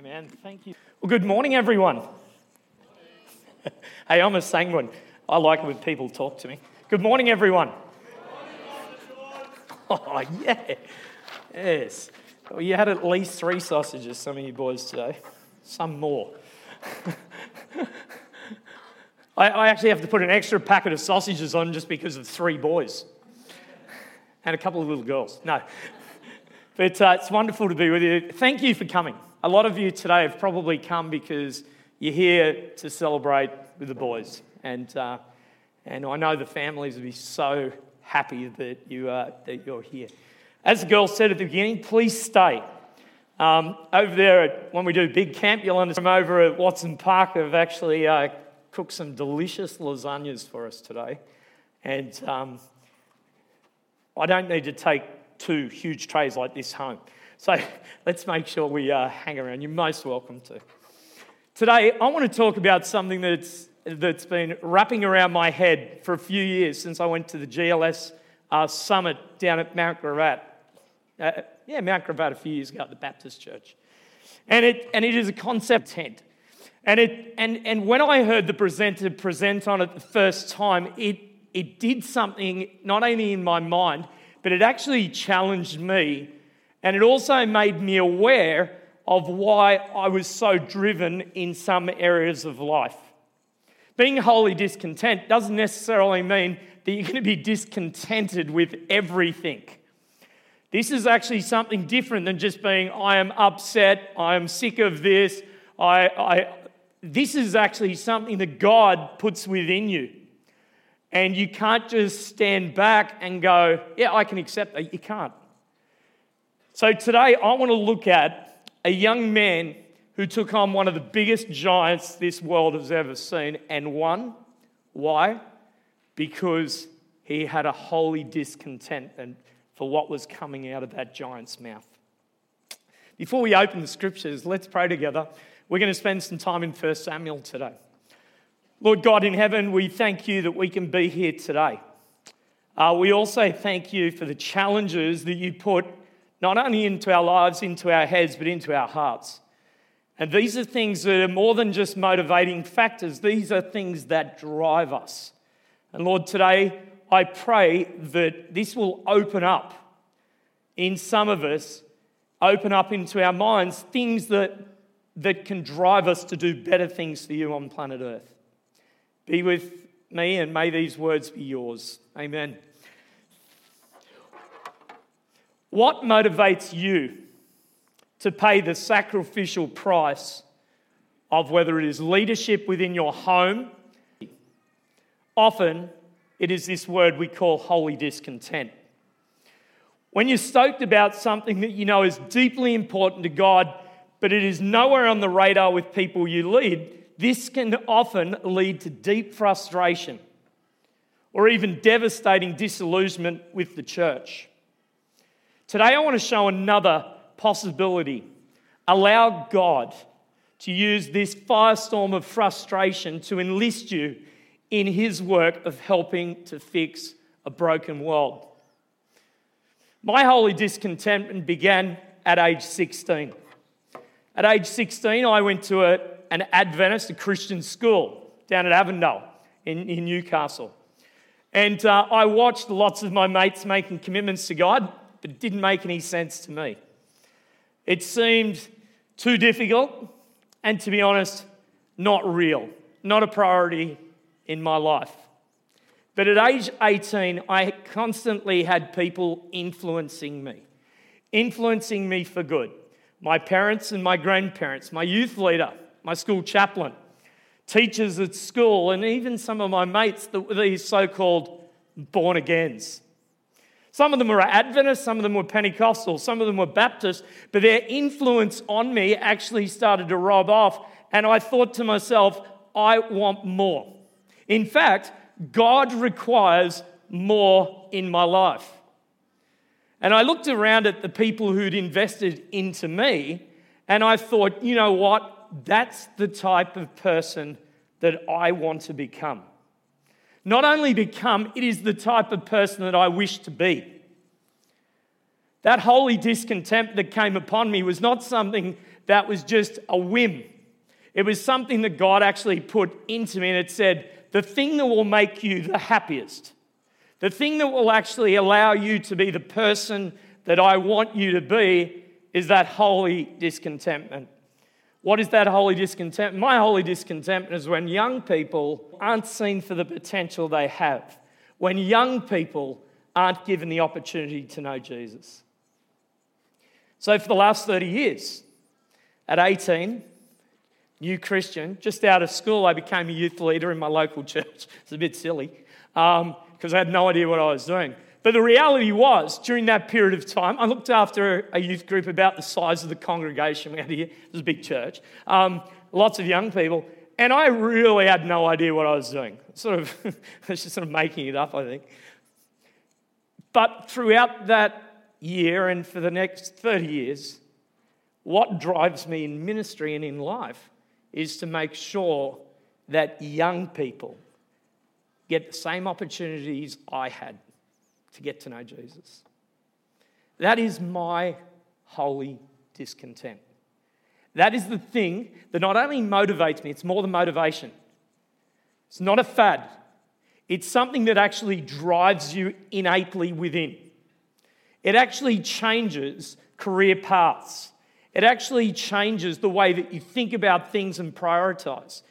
Amen. Thank you. Well, good morning, everyone. hey, I'm a sanguine. I like it when people talk to me. Good morning, everyone. Oh, yeah. Yes. Well, you had at least three sausages, some of you boys today. Some more. I, I actually have to put an extra packet of sausages on just because of three boys and a couple of little girls. No. But uh, it's wonderful to be with you. Thank you for coming. A lot of you today have probably come because you're here to celebrate with the boys. And, uh, and I know the families will be so happy that, you, uh, that you're here. As the girl said at the beginning, please stay. Um, over there, at, when we do big camp, you'll understand over at Watson Park, have actually uh, cooked some delicious lasagnas for us today. And um, I don't need to take two huge trays like this home. So let's make sure we uh, hang around. You're most welcome to. Today, I want to talk about something that's, that's been wrapping around my head for a few years since I went to the GLS uh, summit down at Mount Gravatt. Uh, yeah, Mount Gravatt a few years ago at the Baptist Church. And it, and it is a concept tent. And, it, and, and when I heard the presenter present on it the first time, it, it did something not only in my mind, but it actually challenged me. And it also made me aware of why I was so driven in some areas of life. Being wholly discontent doesn't necessarily mean that you're going to be discontented with everything. This is actually something different than just being, I am upset, I am sick of this. I, I, this is actually something that God puts within you. And you can't just stand back and go, yeah, I can accept that. You can't. So today, I want to look at a young man who took on one of the biggest giants this world has ever seen and won. Why? Because he had a holy discontentment for what was coming out of that giant's mouth. Before we open the scriptures, let's pray together. We're going to spend some time in 1 Samuel today. Lord God in heaven, we thank you that we can be here today. Uh, we also thank you for the challenges that you put not only into our lives, into our heads, but into our hearts. And these are things that are more than just motivating factors, these are things that drive us. And Lord, today I pray that this will open up in some of us, open up into our minds things that, that can drive us to do better things for you on planet Earth. Be with me, and may these words be yours. Amen. What motivates you to pay the sacrificial price of whether it is leadership within your home? Often, it is this word we call holy discontent. When you're stoked about something that you know is deeply important to God, but it is nowhere on the radar with people you lead, this can often lead to deep frustration or even devastating disillusionment with the church. Today, I want to show another possibility. Allow God to use this firestorm of frustration to enlist you in His work of helping to fix a broken world. My holy discontentment began at age 16. At age 16, I went to a an Adventist, a Christian school down at Avondale in, in Newcastle. And uh, I watched lots of my mates making commitments to God, but it didn't make any sense to me. It seemed too difficult, and to be honest, not real, not a priority in my life. But at age 18, I constantly had people influencing me, influencing me for good. My parents and my grandparents, my youth leader, my school chaplain, teachers at school, and even some of my mates that were these so called born agains. Some of them were Adventists, some of them were Pentecostal, some of them were Baptists, but their influence on me actually started to rub off. And I thought to myself, I want more. In fact, God requires more in my life. And I looked around at the people who'd invested into me, and I thought, you know what? that's the type of person that I want to become. Not only become, it is the type of person that I wish to be. That holy discontent that came upon me was not something that was just a whim. It was something that God actually put into me, and it said, The thing that will make you the happiest, the thing that will actually allow you to be the person that I want you to be, is that holy discontentment. What is that holy discontent? My holy discontent is when young people aren't seen for the potential they have, when young people aren't given the opportunity to know Jesus. So, for the last 30 years, at 18, new Christian, just out of school, I became a youth leader in my local church. It's a bit silly because um, I had no idea what I was doing. But the reality was, during that period of time, I looked after a youth group about the size of the congregation we had here. It was a big church, um, lots of young people, and I really had no idea what I was doing. Sort of, it's just sort of making it up, I think. But throughout that year and for the next 30 years, what drives me in ministry and in life is to make sure that young people get the same opportunities I had to get to know Jesus. That is my holy discontent. That is the thing that not only motivates me, it's more than motivation. It's not a fad, it's something that actually drives you innately within. It actually changes career paths. It actually changes the way that you think about things and prioritize.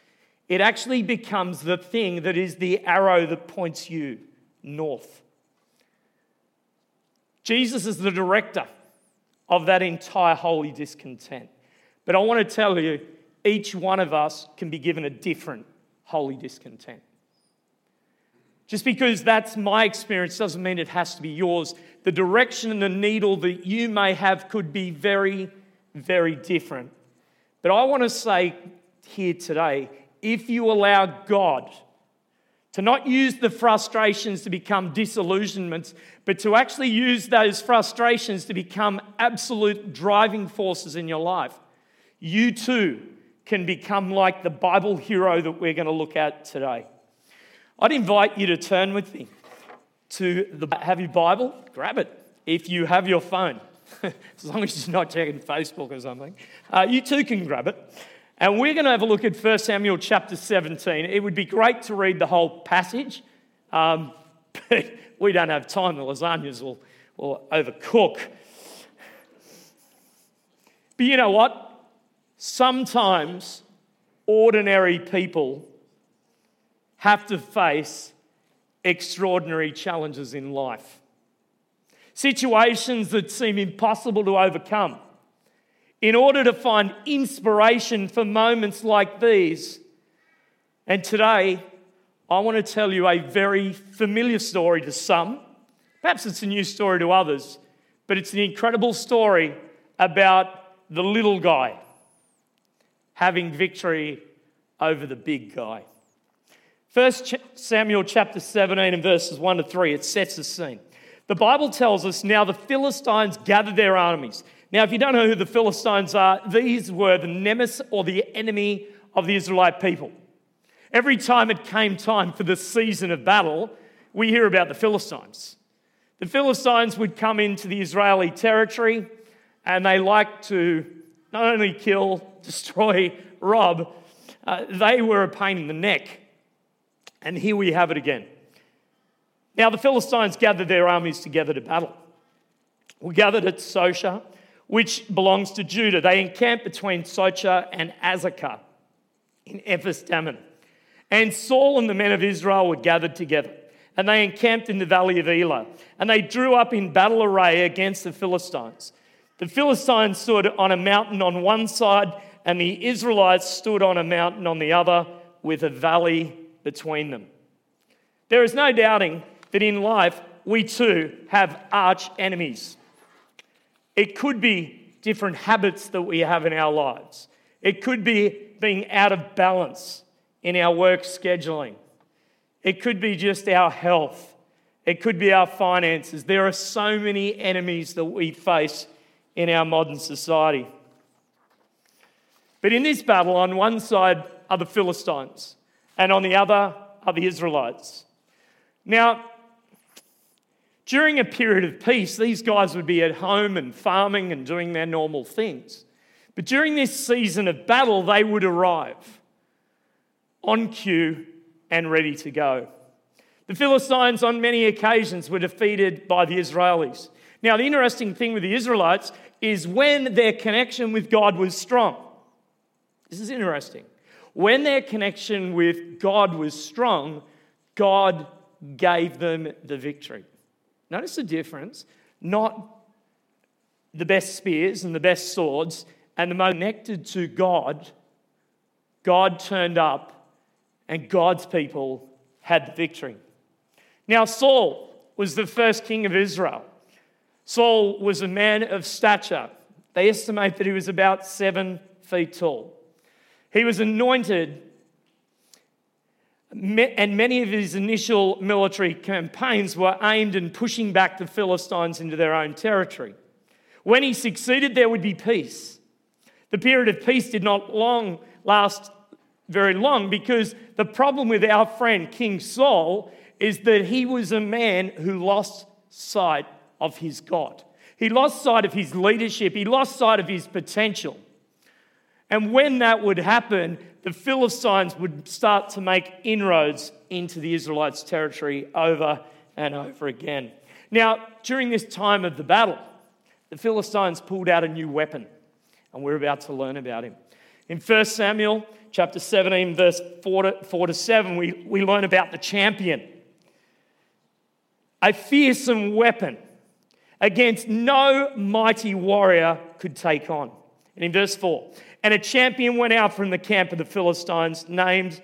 It actually becomes the thing that is the arrow that points you north. Jesus is the director of that entire holy discontent. But I want to tell you, each one of us can be given a different holy discontent. Just because that's my experience doesn't mean it has to be yours. The direction and the needle that you may have could be very, very different. But I want to say here today if you allow God to not use the frustrations to become disillusionments, but to actually use those frustrations to become absolute driving forces in your life, you too can become like the Bible hero that we're going to look at today. I'd invite you to turn with me to the have your Bible, grab it. If you have your phone, as long as you're not checking Facebook or something, uh, you too can grab it. And we're going to have a look at 1 Samuel chapter 17. It would be great to read the whole passage, um, but we don't have time. The lasagnas will, will overcook. But you know what? Sometimes ordinary people have to face extraordinary challenges in life, situations that seem impossible to overcome in order to find inspiration for moments like these. And today, I want to tell you a very familiar story to some. Perhaps it's a new story to others, but it's an incredible story about the little guy having victory over the big guy. First Samuel chapter 17 and verses 1 to 3, it sets the scene. The Bible tells us now the Philistines gathered their armies. Now, if you don't know who the Philistines are, these were the nemesis or the enemy of the Israelite people. Every time it came time for the season of battle, we hear about the Philistines. The Philistines would come into the Israeli territory and they liked to not only kill, destroy, rob, uh, they were a pain in the neck. And here we have it again. Now, the Philistines gathered their armies together to battle. We gathered at Socher which belongs to Judah. They encamped between Socher and Azekah in Ephes Dammim. And Saul and the men of Israel were gathered together, and they encamped in the valley of Elah, and they drew up in battle array against the Philistines. The Philistines stood on a mountain on one side, and the Israelites stood on a mountain on the other, with a valley between them. There is no doubting that in life we too have arch enemies. It could be different habits that we have in our lives. It could be being out of balance in our work scheduling. It could be just our health. It could be our finances. There are so many enemies that we face in our modern society. But in this battle, on one side are the Philistines, and on the other are the Israelites. Now, during a period of peace, these guys would be at home and farming and doing their normal things. But during this season of battle, they would arrive on cue and ready to go. The Philistines, on many occasions, were defeated by the Israelis. Now, the interesting thing with the Israelites is when their connection with God was strong. This is interesting. When their connection with God was strong, God gave them the victory. Notice the difference. Not the best spears and the best swords and the most connected to God, God turned up and God's people had the victory. Now, Saul was the first king of Israel. Saul was a man of stature. They estimate that he was about seven feet tall. He was anointed, and many of his initial military campaigns were aimed in pushing back the Philistines into their own territory. When he succeeded, there would be peace. The period of peace did not long last very long because the problem with our friend King Saul is that he was a man who lost sight of his God. He lost sight of his leadership, he lost sight of his potential. And when that would happen, the Philistines would start to make inroads into the Israelites' territory over and over again. Now, during this time of the battle, the Philistines pulled out a new weapon, and we're about to learn about him. In 1 Samuel chapter 17, verse 4 to, 4 to 7, we, we learn about the champion. A fearsome weapon against no mighty warrior could take on. And in verse 4, and a champion went out from the camp of the Philistines named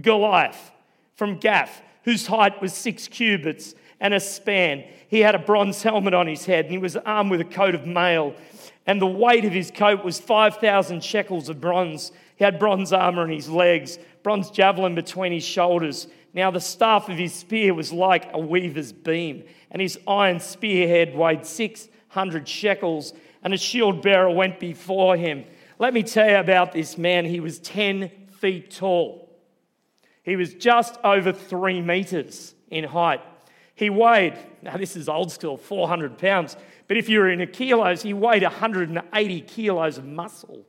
Goliath from Gath, whose height was six cubits and a span. He had a bronze helmet on his head, and he was armed with a coat of mail. And the weight of his coat was 5,000 shekels of bronze. He had bronze armor on his legs, bronze javelin between his shoulders. Now the staff of his spear was like a weaver's beam, and his iron spearhead weighed 600 shekels, and a shield bearer went before him. Let me tell you about this man. He was 10 feet tall. He was just over three meters in height. He weighed, now this is old school, 400 pounds, but if you were in kilos, he weighed 180 kilos of muscle.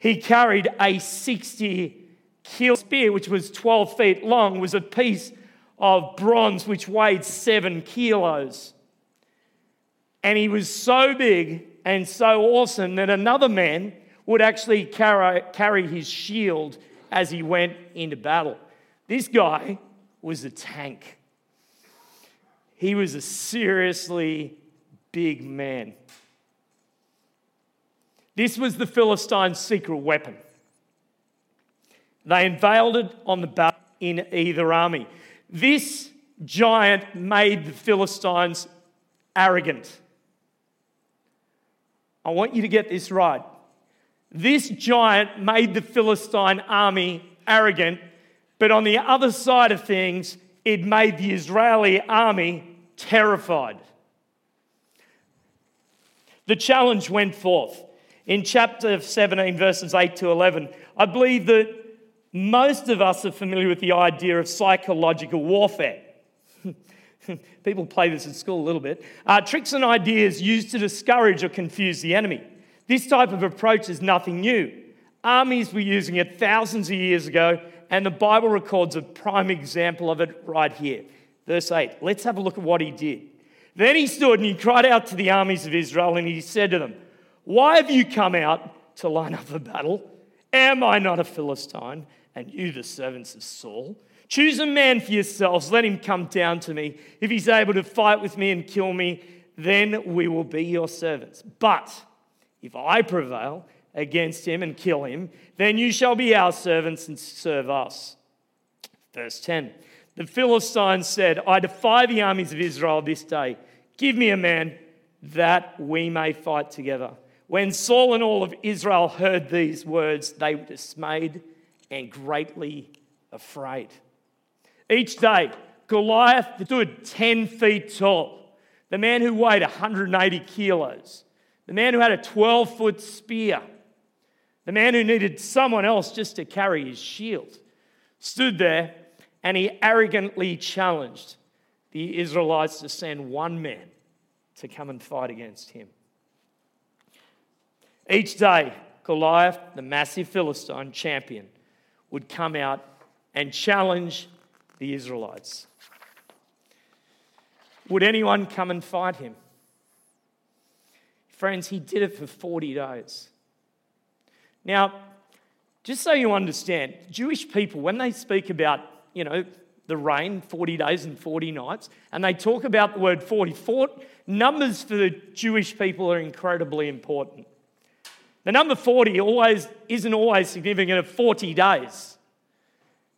He carried a 60 kilo spear, which was 12 feet long, was a piece of bronze which weighed seven kilos. And he was so big and so awesome that another man would actually carry, carry his shield as he went into battle. This guy was a tank. He was a seriously big man. This was the Philistines' secret weapon. They unveiled it on the battle in either army. This giant made the Philistines arrogant. I want you to get this right. This giant made the Philistine army arrogant, but on the other side of things, it made the Israeli army terrified. The challenge went forth. In chapter 17, verses 8 to 11, I believe that most of us are familiar with the idea of psychological warfare. People play this at school a little bit. Uh, tricks and ideas used to discourage or confuse the enemy. This type of approach is nothing new. Armies were using it thousands of years ago, and the Bible records a prime example of it right here. Verse 8. Let's have a look at what he did. Then he stood and he cried out to the armies of Israel and he said to them, Why have you come out to line up for battle? Am I not a Philistine and you the servants of Saul? Choose a man for yourselves, let him come down to me. If he's able to fight with me and kill me, then we will be your servants. But if I prevail against him and kill him, then you shall be our servants and serve us. Verse 10 the Philistines said, I defy the armies of Israel this day. Give me a man that we may fight together. When Saul and all of Israel heard these words, they were dismayed and greatly afraid. Each day, Goliath stood 10 feet tall, the man who weighed 180 kilos, the man who had a 12 foot spear, the man who needed someone else just to carry his shield, stood there and he arrogantly challenged the Israelites to send one man to come and fight against him. Each day, Goliath, the massive Philistine champion, would come out and challenge the Israelites. Would anyone come and fight him? Friends, he did it for 40 days. Now, just so you understand, Jewish people, when they speak about, you know, the rain, 40 days and 40 nights, and they talk about the word 40, numbers for the Jewish people are incredibly important. The number 40 always isn't always significant of 40 days.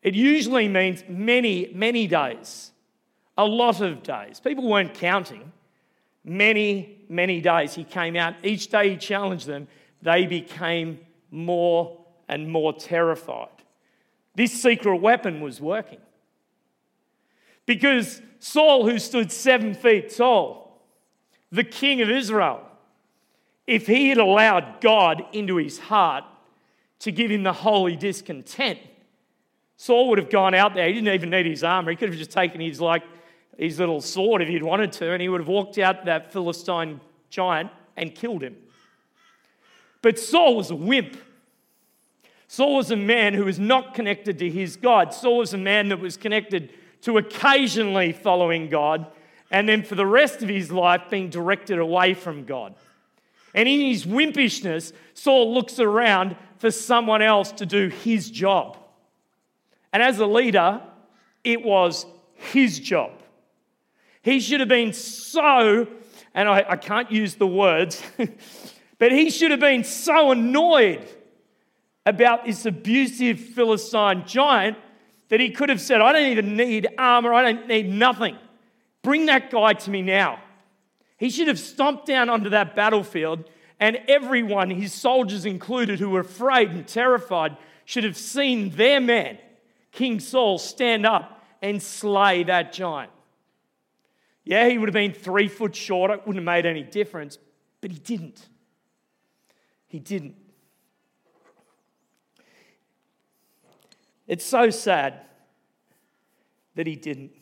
It usually means many, many days, a lot of days. People weren't counting. Many, many days. He came out, each day he challenged them, they became more and more terrified. This secret weapon was working. Because Saul, who stood seven feet tall, the king of Israel, if he had allowed God into his heart to give him the holy discontent, Saul would have gone out there. He didn't even need his armor. He could have just taken his like his little sword if he'd wanted to, and he would have walked out that Philistine giant and killed him. But Saul was a wimp. Saul was a man who was not connected to his God. Saul was a man that was connected to occasionally following God, and then for the rest of his life being directed away from God. And in his wimpishness, Saul looks around for someone else to do his job. And as a leader, it was his job. He should have been so, and I, I can't use the words, but he should have been so annoyed about this abusive Philistine giant that he could have said, I don't even need armor, I don't need nothing. Bring that guy to me now. He should have stomped down onto that battlefield, and everyone, his soldiers included, who were afraid and terrified, should have seen their man, King Saul, stand up and slay that giant. Yeah, he would have been three foot shorter, it wouldn't have made any difference, but he didn't. He didn't. It's so sad that he didn't.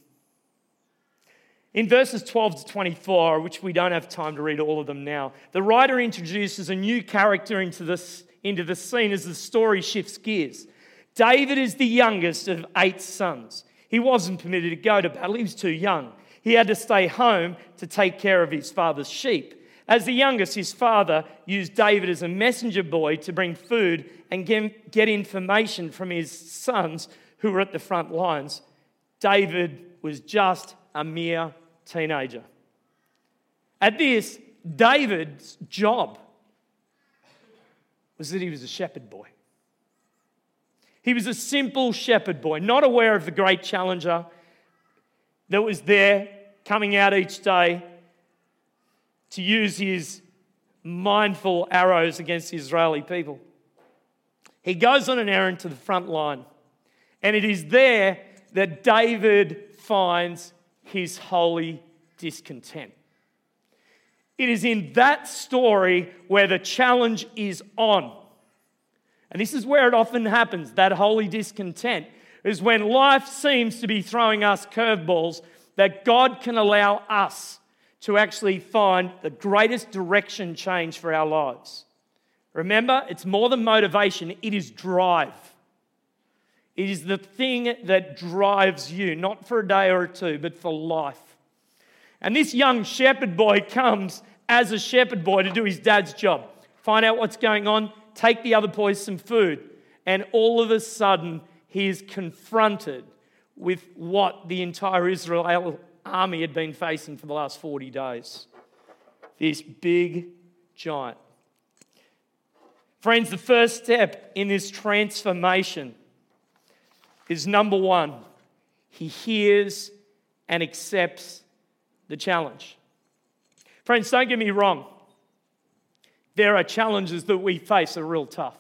In verses 12 to 24, which we don't have time to read all of them now, the writer introduces a new character into, this, into the scene as the story shifts gears. David is the youngest of eight sons. He wasn't permitted to go to battle, he was too young. He had to stay home to take care of his father's sheep. As the youngest, his father used David as a messenger boy to bring food and get information from his sons who were at the front lines. David was just a mere teenager. At this, David's job was that he was a shepherd boy. He was a simple shepherd boy, not aware of the great challenger that was there coming out each day to use his mindful arrows against the Israeli people. He goes on an errand to the front line, and it is there that David finds his holy discontent. It is in that story where the challenge is on. And this is where it often happens that holy discontent is when life seems to be throwing us curveballs that God can allow us to actually find the greatest direction change for our lives. Remember, it's more than motivation, it is drive. It is the thing that drives you, not for a day or two, but for life. And this young shepherd boy comes as a shepherd boy to do his dad's job. Find out what's going on, take the other boys some food. And all of a sudden, he is confronted with what the entire Israel army had been facing for the last 40 days. This big giant. Friends, the first step in this transformation is number one, he hears and accepts the challenge. Friends, don't get me wrong. There are challenges that we face are real tough.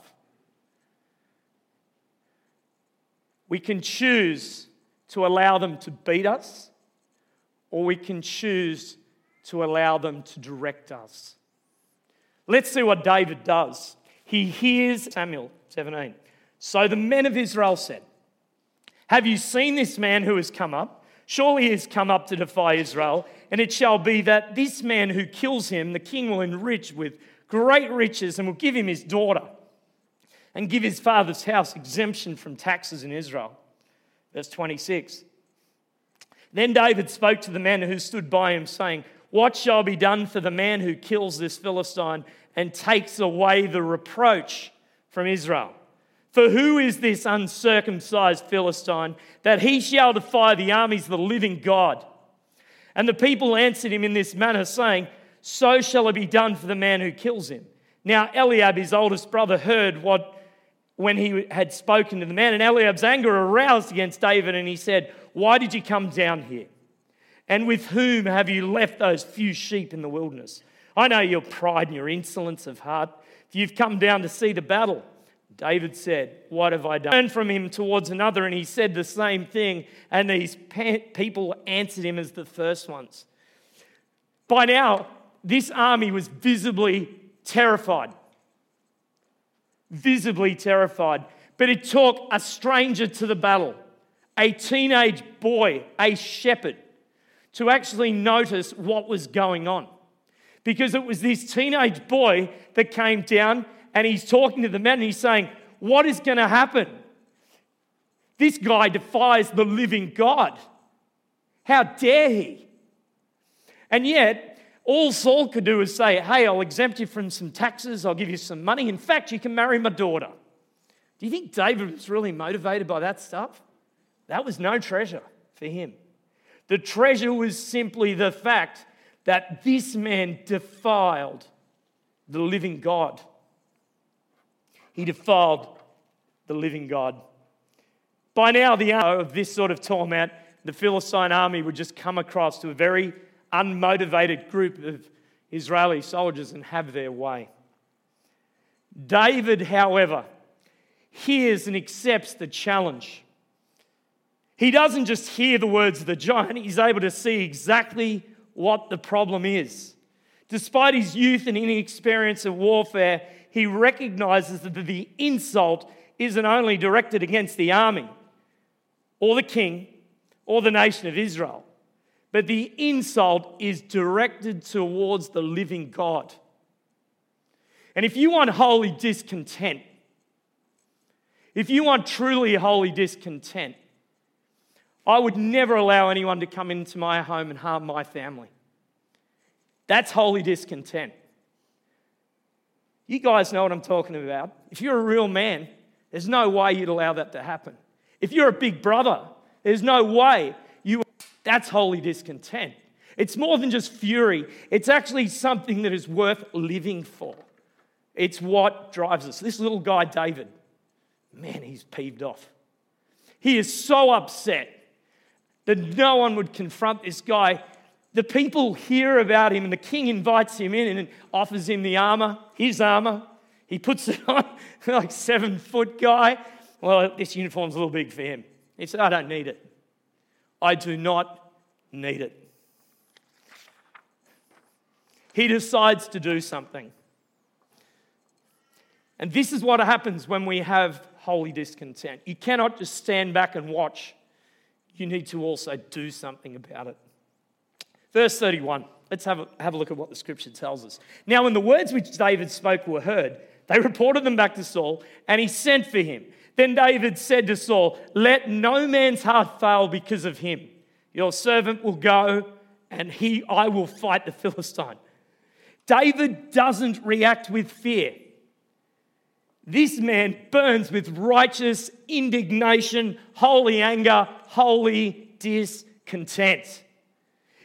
We can choose to allow them to beat us, or we can choose to allow them to direct us. Let's see what David does. He hears Samuel 17. So the men of Israel said, Have you seen this man who has come up? Surely he has come up to defy Israel, and it shall be that this man who kills him, the king will enrich with great riches and will give him his daughter and give his father's house exemption from taxes in Israel. Verse 26. Then David spoke to the men who stood by him, saying, What shall be done for the man who kills this Philistine and takes away the reproach from Israel? For who is this uncircumcised Philistine that he shall defy the armies of the living God? And the people answered him in this manner, saying, So shall it be done for the man who kills him. Now Eliab, his oldest brother, heard what when he had spoken to the man, and Eliab's anger aroused against David, and he said, Why did you come down here? And with whom have you left those few sheep in the wilderness? I know your pride and your insolence of heart. For you've come down to see the battle. David said, What have I done? Turned from him towards another, and he said the same thing, and these people answered him as the first ones. By now, this army was visibly terrified. Visibly terrified. But it took a stranger to the battle, a teenage boy, a shepherd, to actually notice what was going on. Because it was this teenage boy that came down and he's talking to the men and he's saying, What is going to happen? This guy defies the living God. How dare he? And yet, all Saul could do was say, Hey, I'll exempt you from some taxes, I'll give you some money. In fact, you can marry my daughter. Do you think David was really motivated by that stuff? That was no treasure for him. The treasure was simply the fact that this man defiled the living God. He defiled the living God. By now, the hour of this sort of torment, the Philistine army would just come across to a very unmotivated group of Israeli soldiers and have their way. David, however, hears and accepts the challenge. He doesn't just hear the words of the giant, he's able to see exactly what the problem is. Despite his youth and inexperience of warfare, he recognizes that the insult isn't only directed against the army or the king or the nation of Israel, but the insult is directed towards the living God. And if you want holy discontent, if you want truly holy discontent, I would never allow anyone to come into my home and harm my family. That's holy discontent. You guys know what I'm talking about. If you're a real man, there's no way you'd allow that to happen. If you're a big brother, there's no way you. That's holy discontent. It's more than just fury, it's actually something that is worth living for. It's what drives us. This little guy, David, man, he's peeved off. He is so upset that no one would confront this guy the people hear about him, and the king invites him in and offers him the armor, his armor. He puts it on, like seven foot guy. Well, this uniform's a little big for him. He said, I don't need it. I do not need it. He decides to do something. And this is what happens when we have holy discontent. You cannot just stand back and watch, you need to also do something about it. Verse 31. Let's have a, have a look at what the scripture tells us. Now, when the words which David spoke were heard, they reported them back to Saul, and he sent for him. Then David said to Saul, Let no man's heart fail because of him. Your servant will go, and he, I will fight the Philistine. David doesn't react with fear. This man burns with righteous indignation, holy anger, holy discontent.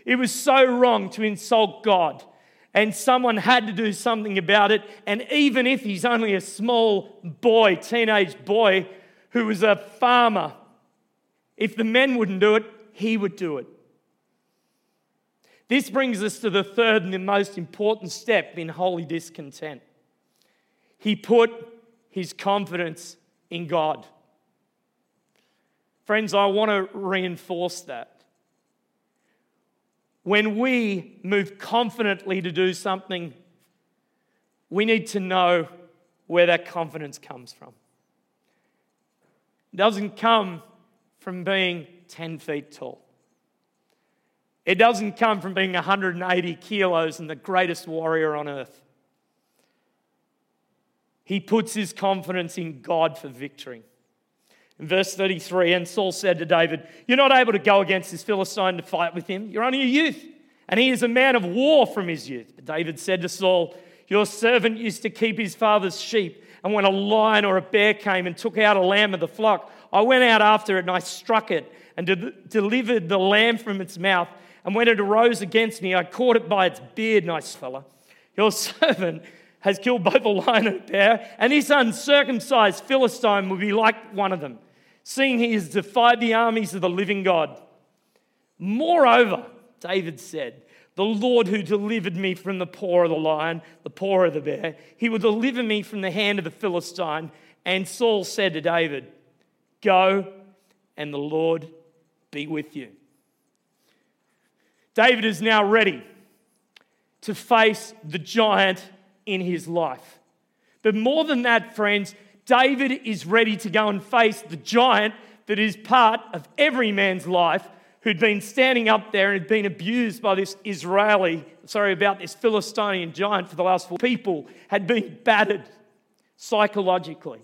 It was so wrong to insult God. And someone had to do something about it. And even if he's only a small boy, teenage boy, who was a farmer, if the men wouldn't do it, he would do it. This brings us to the third and the most important step in holy discontent. He put his confidence in God. Friends, I want to reinforce that when we move confidently to do something, we need to know where that confidence comes from. It doesn't come from being 10 feet tall. It doesn't come from being 180 kilos and the greatest warrior on earth. he puts his confidence in God for victory. In verse 33, and Saul said to David, You're not able to go against this Philistine to fight with him. You're only a youth, and he is a man of war from his youth. But David said to Saul, Your servant used to keep his father's sheep, and when a lion or a bear came and took out a lamb of the flock, I went out after it and I struck it and de- delivered the lamb from its mouth. And when it arose against me, I caught it by its beard, nice fella. Your servant has killed both a lion and a bear, and this uncircumcised Philistine will be like one of them, seeing he has defied the armies of the living God. Moreover, David said, the Lord who delivered me from the paw of the lion, the paw of the bear, he will deliver me from the hand of the Philistine. And Saul said to David, Go, and the Lord be with you. David is now ready to face the giant in his life. But more than that, friends, David is ready to go and face the giant that is part of every man's life who'd been standing up there and had been abused by this Israeli, sorry, about this Philistine giant for the last four people, had been battered psychologically.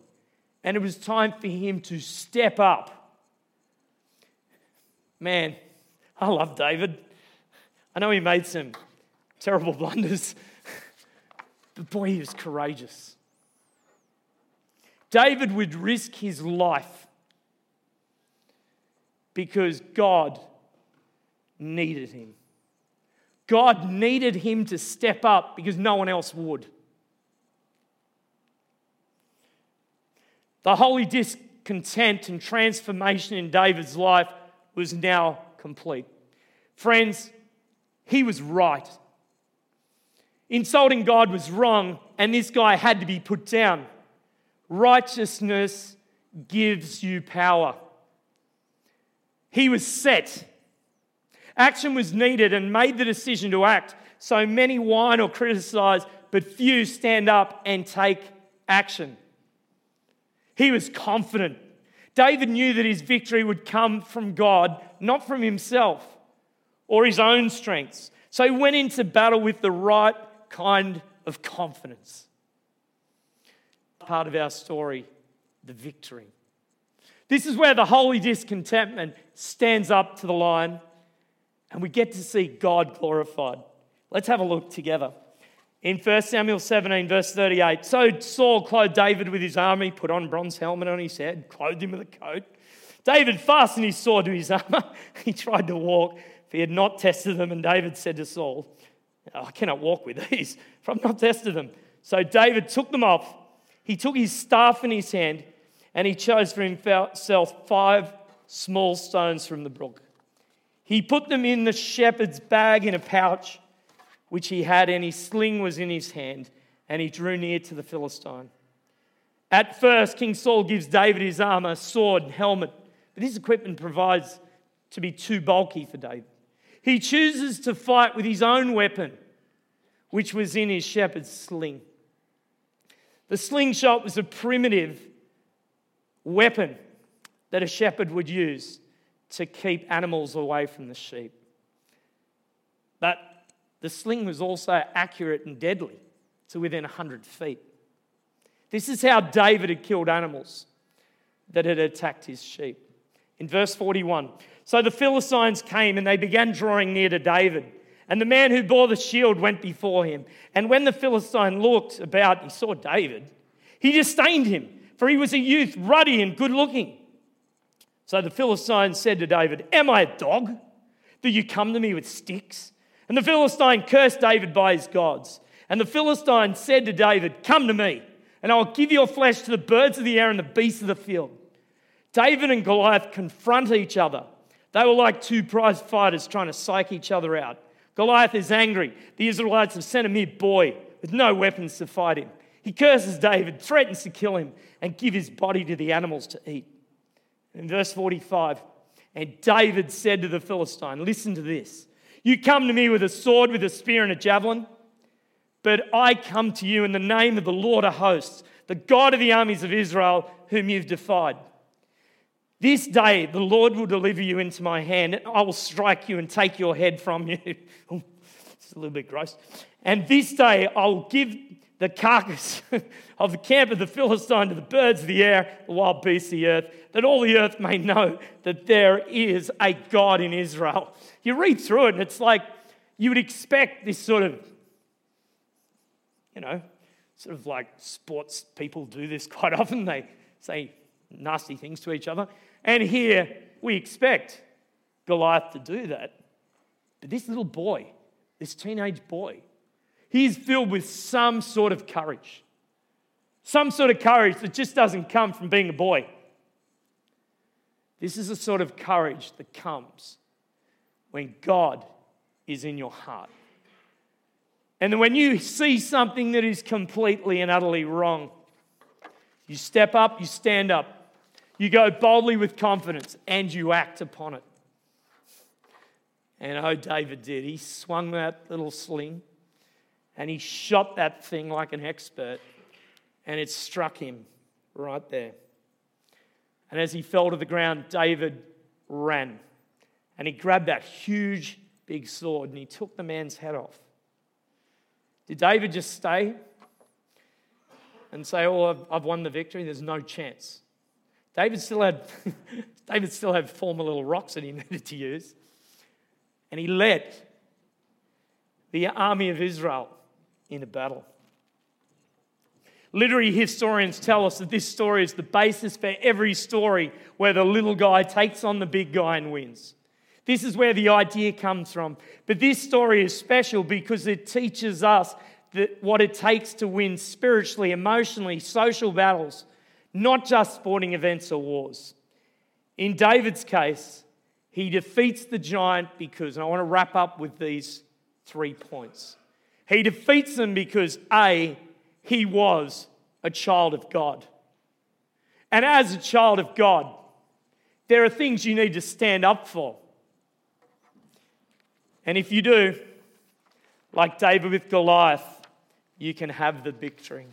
And it was time for him to step up. Man, I love David. I know he made some terrible blunders, but boy, he was courageous. David would risk his life because God needed him. God needed him to step up because no one else would. The holy discontent and transformation in David's life was now complete. Friends, he was right. Insulting God was wrong, and this guy had to be put down. Righteousness gives you power. He was set. Action was needed and made the decision to act. So many whine or criticize, but few stand up and take action. He was confident. David knew that his victory would come from God, not from himself or his own strengths. So he went into battle with the right kind of confidence. Part of our story, the victory. This is where the holy discontentment stands up to the line and we get to see God glorified. Let's have a look together. In 1 Samuel 17, verse 38, so Saul clothed David with his army, put on bronze helmet on his head, clothed him with a coat. David fastened his sword to his armor. he tried to walk, for he had not tested them. And David said to Saul, I cannot walk with these, for I've not tested them. So David took them off. He took his staff in his hand, and he chose for himself five small stones from the brook. He put them in the shepherd's bag in a pouch which he had, and his sling was in his hand, and he drew near to the Philistine. At first, King Saul gives David his armor, sword, and helmet, but his equipment provides to be too bulky for David. He chooses to fight with his own weapon, which was in his shepherd's sling. The slingshot was a primitive weapon that a shepherd would use to keep animals away from the sheep. But the sling was also accurate and deadly to within 100 feet. This is how David had killed animals that had attacked his sheep. In verse 41, so the Philistines came and they began drawing near to David. And the man who bore the shield went before him. And when the Philistine looked about, he saw David. He disdained him, for he was a youth, ruddy and good looking. So the Philistine said to David, Am I a dog that you come to me with sticks? And the Philistine cursed David by his gods. And the Philistine said to David, Come to me, and I'll give your flesh to the birds of the air and the beasts of the field. David and Goliath confront each other. They were like two prize fighters trying to psych each other out. Goliath is angry. The Israelites have sent a mere boy with no weapons to fight him. He curses David, threatens to kill him, and give his body to the animals to eat. In verse 45, and David said to the Philistine, Listen to this. You come to me with a sword, with a spear, and a javelin, but I come to you in the name of the Lord of hosts, the God of the armies of Israel, whom you've defied. This day the Lord will deliver you into my hand, and I will strike you and take your head from you. it's a little bit gross. And this day I will give the carcass of the camp of the Philistine to the birds of the air, the wild beasts of the earth, that all the earth may know that there is a God in Israel. You read through it, and it's like you would expect this sort of, you know, sort of like sports people do this quite often. They say nasty things to each other. And here we expect Goliath to do that. But this little boy, this teenage boy, he's filled with some sort of courage. Some sort of courage that just doesn't come from being a boy. This is the sort of courage that comes when God is in your heart. And when you see something that is completely and utterly wrong, you step up, you stand up, you go boldly with confidence, and you act upon it. And oh, David did. He swung that little sling and he shot that thing like an expert, and it struck him right there. And as he fell to the ground, David ran and he grabbed that huge big sword and he took the man's head off. Did David just stay and say, Oh, I've won the victory? There's no chance. David still had, David still had four little rocks that he needed to use. And he led the army of Israel into battle. Literary historians tell us that this story is the basis for every story where the little guy takes on the big guy and wins. This is where the idea comes from. But this story is special because it teaches us that what it takes to win spiritually, emotionally, social battles, not just sporting events or wars. In David's case, he defeats the giant because, and I want to wrap up with these three points. He defeats them because A, he was a child of God. And as a child of God, there are things you need to stand up for. And if you do, like David with Goliath, you can have the victory.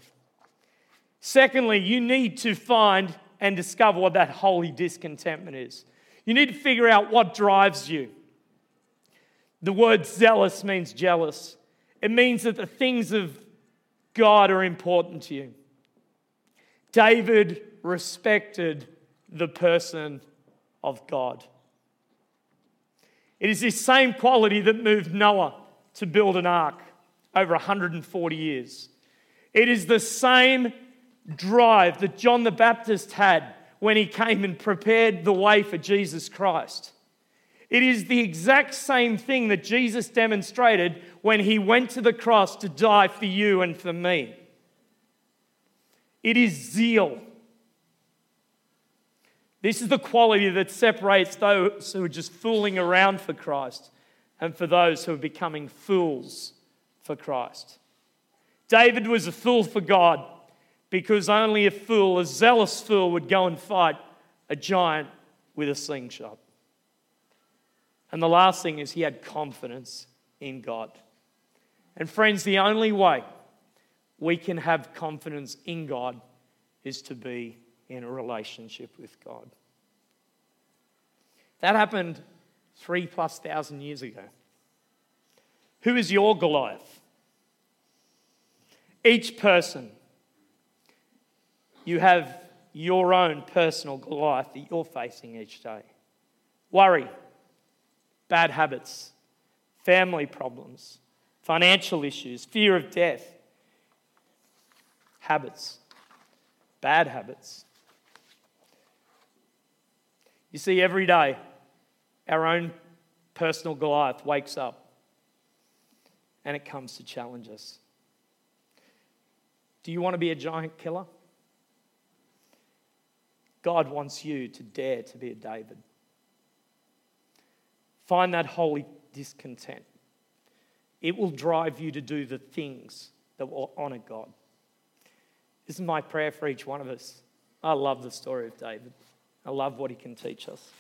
Secondly, you need to find and discover what that holy discontentment is. You need to figure out what drives you. The word zealous means jealous, it means that the things of God are important to you. David respected the person of God. It is this same quality that moved Noah to build an ark over 140 years. It is the same drive that John the Baptist had when he came and prepared the way for Jesus Christ. It is the exact same thing that Jesus demonstrated when he went to the cross to die for you and for me. It is zeal. This is the quality that separates those who are just fooling around for Christ and for those who are becoming fools for Christ. David was a fool for God because only a fool, a zealous fool, would go and fight a giant with a slingshot. And the last thing is he had confidence in God. And friends, the only way we can have confidence in God is to be in a relationship with God. That happened three plus thousand years ago. Who is your Goliath? Each person, you have your own personal Goliath that you're facing each day. Worry, bad habits, family problems, financial issues, fear of death, habits bad habits. You see, every day, our own personal Goliath wakes up and it comes to challenge us. Do you want to be a giant killer? God wants you to dare to be a David. Find that holy discontent. It will drive you to do the things that will honor God. This is my prayer for each one of us. I love the story of David. I love what he can teach us.